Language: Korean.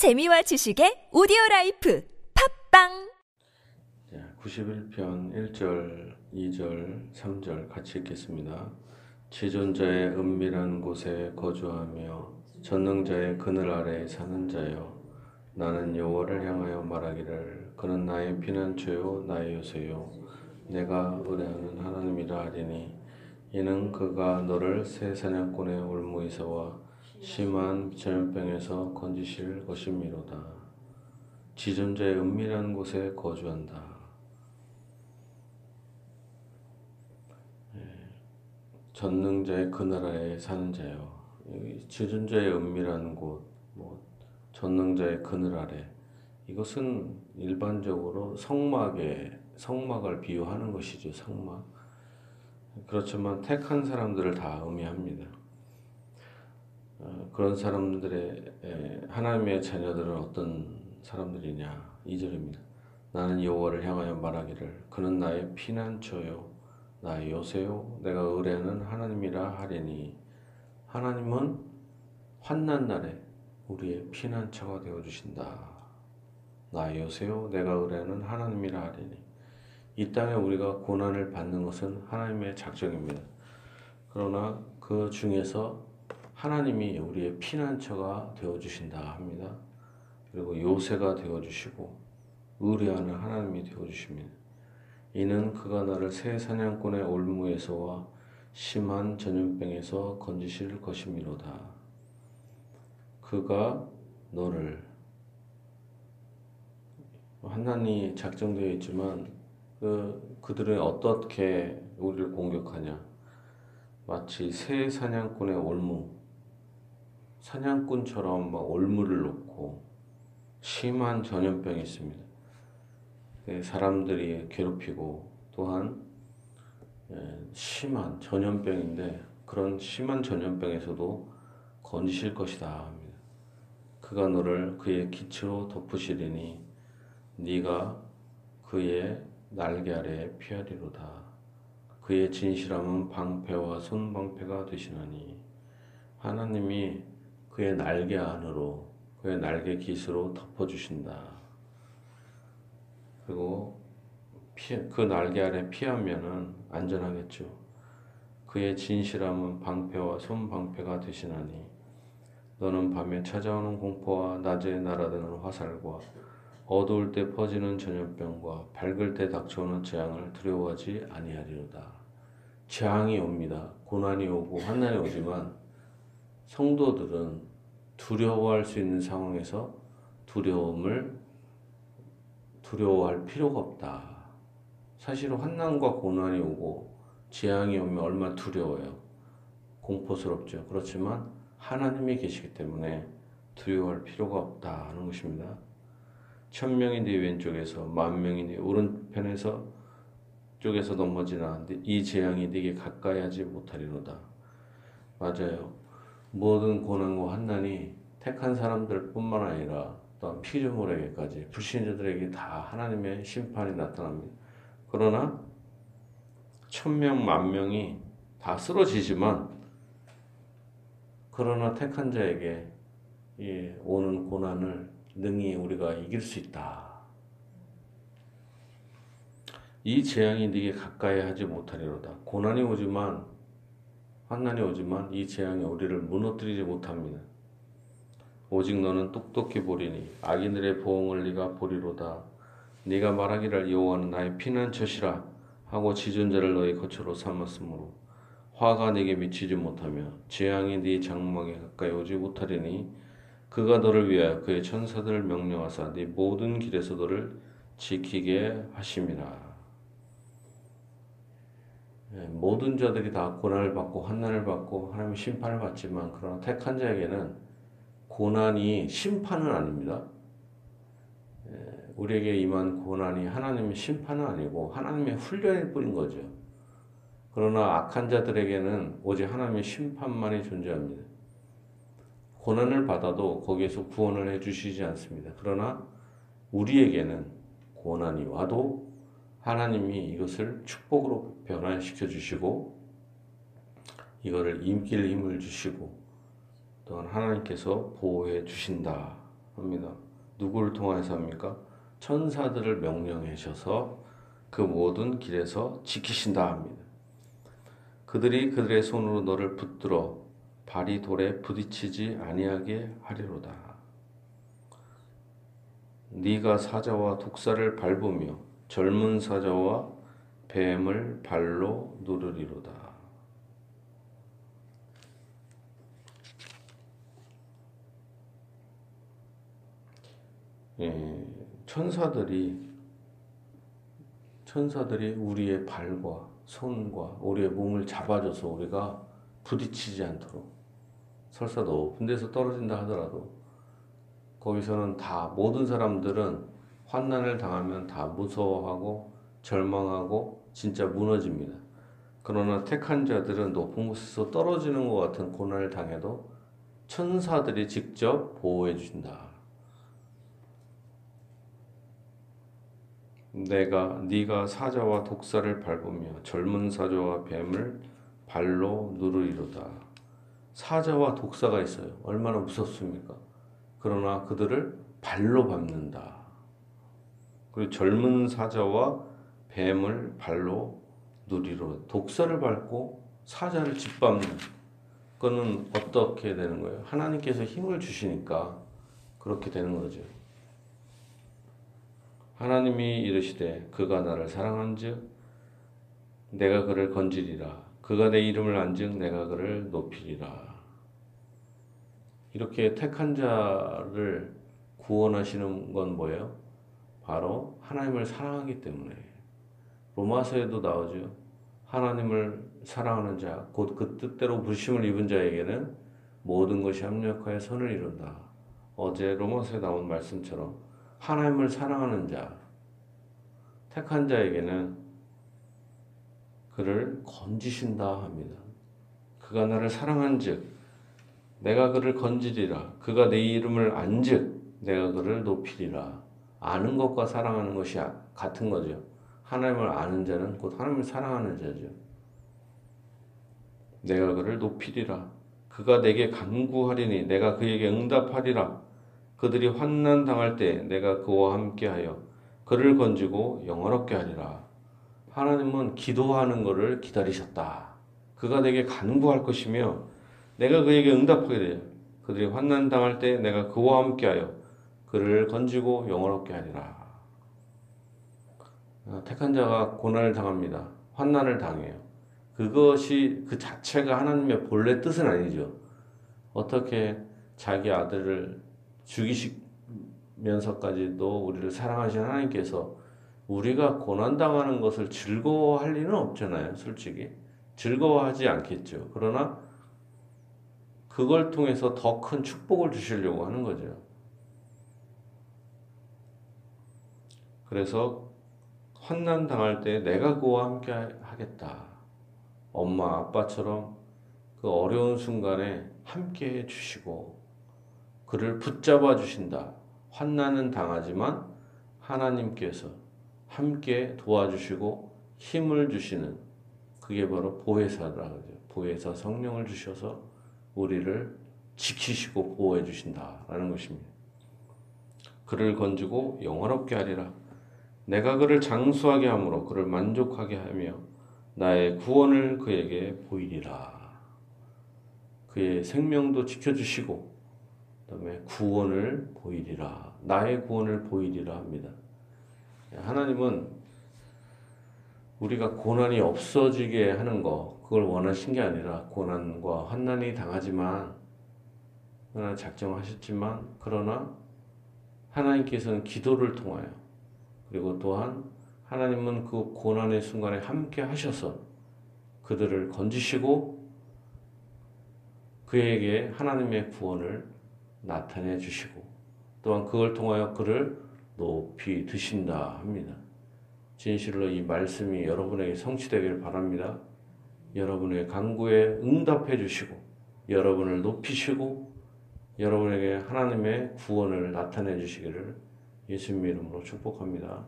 재미와 지식의 오디오 라이프. 팟빵! 자, 91편 1절, 2절, 3절 같이 읽겠습니다. 지존자의 은밀한 곳에 거주하며 전능자의 그늘 아래 사는 자여 나는 여호와를 향하여 말하기를 그는 나의 피난처요 나의 요새요. 내가 의뢰하는 하나님이라 하리니 이는 그가 너를 새 사냥꾼의 올무에서와 심한 전염병에서 건지실 것이미로다. 지존자의 은밀한 곳에 거주한다. 예, 전능자의 그 나라에 사는 자요. 지존자의 은밀한 곳, 뭐 전능자의 그늘 아래. 이것은 일반적으로 성막에 성막을 비유하는 것이죠. 성막. 그렇지만 택한 사람들을 다 의미합니다. 어, 그런 사람들의 하나님의 자녀들은 어떤 사람들이냐? 2절입니다. 나는 여호와를 향하여 말하기를 그는 나의 피난처요 나의 요새요 내가 의뢰하는 하나님이라 하리니 하나님은 환난 날에 우리의 피난처가 되어 주신다. 나의 요새요 내가 의뢰하는 하나님이라 하리니 이 땅에 우리가 고난을 받는 것은 하나님의 작정입니다. 그러나 그 중에서 하나님이 우리의 피난처가 되어 주신다 합니다. 그리고 요새가 되어 주시고 의뢰하는 하나님이 되어 주십니다. 이는 그가 나를 새 사냥꾼의 올무에서와 심한 전염병에서 건지실 것이미로다. 그가 너를 하나님 작정되어 있지만 그 그들은 어떻게 우리를 공격하냐? 마치 새 사냥꾼의 올무 사냥꾼처럼 막 올무를 놓고 심한 전염병이 있습니다. 네, 사람들이 괴롭히고 또한 예, 심한 전염병인데 그런 심한 전염병에서도 건지실 것이다. 그가 너를 그의 기치로 덮으시리니 네가 그의 날개 아래 피하리로다. 그의 진실함은 방패와 손방패가 되시나니 하나님이 그의 날개 안으로 그의 날개 깃으로 덮어주신다. 그리고 피, 그 날개 아래 피하면은 안전하겠죠. 그의 진실함은 방패와 손방패가 되시나니 너는 밤에 찾아오는 공포와 낮에 날아드는 화살과 어두울 때 퍼지는 전염병과 밝을 때 닥쳐오는 재앙을 두려워하지 아니하리로다. 재앙이 옵니다. 고난이 오고 환난이 오지만 성도들은 두려워할 수 있는 상황에서 두려움을 두려워할 필요가 없다. 사실은 환난과 고난이 오고 재앙이 오면 얼마나 두려워요. 공포스럽죠. 그렇지만 하나님이 계시기 때문에 두려워할 필요가 없다 하는 것입니다. 천 명이 네 왼쪽에서 만 명이 네 오른편에서 쪽에서 넘어지나 이 재앙이 네게 가까이 하지 못하리로다. 맞아요. 모든 고난과 환난이 택한 사람들 뿐만 아니라 또한 피조물에게까지 불신자들에게 다 하나님의 심판이 나타납니다. 그러나 천명 만명이 다 쓰러지지만 그러나 택한 자에게 오는 고난을 능히 우리가 이길 수 있다. 이 재앙이 네게 가까이 하지 못하리로다. 고난이 오지만 환난이 오지만 이 재앙이 우리를 무너뜨리지 못합니다. 오직 너는 똑똑히 보리니 악인들의 보응을 네가 보리로다. 네가 말하기를 여호와는 나의 피난처시라 하고 지존자를 너의 거처로 삼았으므로 화가 네게 미치지 못하며 재앙이 네 장막에 가까이 오지 못하리니 그가 너를 위하여 그의 천사들을 명령하사 네 모든 길에서 너를 지키게 하심이라. 예, 모든 자들이 다 고난을 받고 환난을 받고 하나님의 심판을 받지만 그러나 택한 자에게는 고난이 심판은 아닙니다. 예, 우리에게 임한 고난이 하나님의 심판은 아니고 하나님의 훈련일 뿐인 거죠. 그러나 악한 자들에게는 오직 하나님의 심판만이 존재합니다. 고난을 받아도 거기에서 구원을 해주시지 않습니다. 그러나 우리에게는 고난이 와도 하나님이 이것을 축복으로 변화시켜 주시고 이거를 임길 힘을 주시고 또한 하나님께서 보호해 주신다 합니다. 누구를 통해서 합니까? 천사들을 명령하셔서 그 모든 길에서 지키신다 합니다. 그들이 그들의 손으로 너를 붙들어 발이 돌에 부딪히지 아니하게 하리로다. 네가 사자와 독사를 밟으며 젊은 사자와 뱀을 발로 누르리로다. 예, 천사들이 천사들이 우리의 발과 손과 우리의 몸을 잡아줘서 우리가 부딪히지 않도록 설사 높은 데서 떨어진다 하더라도 거기서는 다 모든 사람들은 환난을 당하면 다 무서워하고 절망하고 진짜 무너집니다. 그러나 택한 자들은 높은 곳에서 떨어지는 것 같은 고난을 당해도 천사들이 직접 보호해 주신다. 내가 네가 사자와 독사를 밟으며 젊은 사자와 뱀을 발로 누르리로다. 사자와 독사가 있어요. 얼마나 무섭습니까? 그러나 그들을 발로 밟는다. 그리고 젊은 사자와 뱀을 발로 누리로 독사를 밟고 사자를 짓밟는 그거는 어떻게 되는 거예요? 하나님께서 힘을 주시니까 그렇게 되는 거죠. 하나님이 이르시되 그가 나를 사랑한즉 내가 그를 건지리라 그가 내 이름을 안즉 내가 그를 높이리라 이렇게 택한 자를 구원하시는 건 뭐예요? 바로 하나님을 사랑하기 때문에 로마서에도 나오죠. 하나님을 사랑하는 자, 곧 그 뜻대로 부심을 입은 자에게는 모든 것이 합력하여 선을 이룬다. 어제 로마서에 나온 말씀처럼 하나님을 사랑하는 자, 택한 자에게는 그를 건지신다 합니다. 그가 나를 사랑한 즉, 내가 그를 건지리라. 그가 내 이름을 안즉, 내가 그를 높이리라. 아는 것과 사랑하는 것이 같은 거죠. 하나님을 아는 자는 곧 하나님을 사랑하는 자죠. 내가 그를 높이리라. 그가 내게 간구하리니 내가 그에게 응답하리라. 그들이 환난 당할 때 내가 그와 함께하여 그를 건지고 영원롭게 하리라. 하나님은 기도하는 것을 기다리셨다. 그가 내게 간구할 것이며 내가 그에게 응답하게 돼요. 그들이 환난 당할 때 내가 그와 함께하여 그를 건지고 영원롭게 하리라. 어, 택한 자가 고난을 당합니다. 환난을 당해요. 그것이 그 자체가 하나님의 본래 뜻은 아니죠. 어떻게 자기 아들을 죽이시면서까지도 우리를 사랑하신 하나님께서 우리가 고난당하는 것을 즐거워할 리는 없잖아요, 솔직히. 즐거워하지 않겠죠. 그러나 그걸 통해서 더 큰 축복을 주시려고 하는 거죠. 그래서 환난 당할 때 내가 그와 함께 하겠다. 엄마, 아빠처럼 그 어려운 순간에 함께 해 주시고 그를 붙잡아 주신다. 환난은 당하지만 하나님께서 함께 도와주시고 힘을 주시는 그게 바로 보혜사라 그러죠. 보혜사 성령을 주셔서 우리를 지키시고 보호해 주신다라는 것입니다. 그를 건지고 영원롭게 하리라. 내가 그를 장수하게 함으로 그를 만족하게 하며 나의 구원을 그에게 보이리라. 그의 생명도 지켜주시고 그다음에 구원을 보이리라. 나의 구원을 보이리라 합니다. 하나님은 우리가 고난이 없어지게 하는 거 그걸 원하신 게 아니라 고난과 환난이 당하지만 하나 작정하셨지만 그러나 하나님께서는 기도를 통하여 그리고 또한 하나님은 그 고난의 순간에 함께 하셔서 그들을 건지시고 그에게 하나님의 구원을 나타내 주시고 또한 그걸 통하여 그를 높이 드신다 합니다. 진실로 이 말씀이 여러분에게 성취되길 바랍니다. 여러분의 간구에 응답해 주시고 여러분을 높이시고 여러분에게 하나님의 구원을 나타내 주시기를 예수님 이름으로 축복합니다.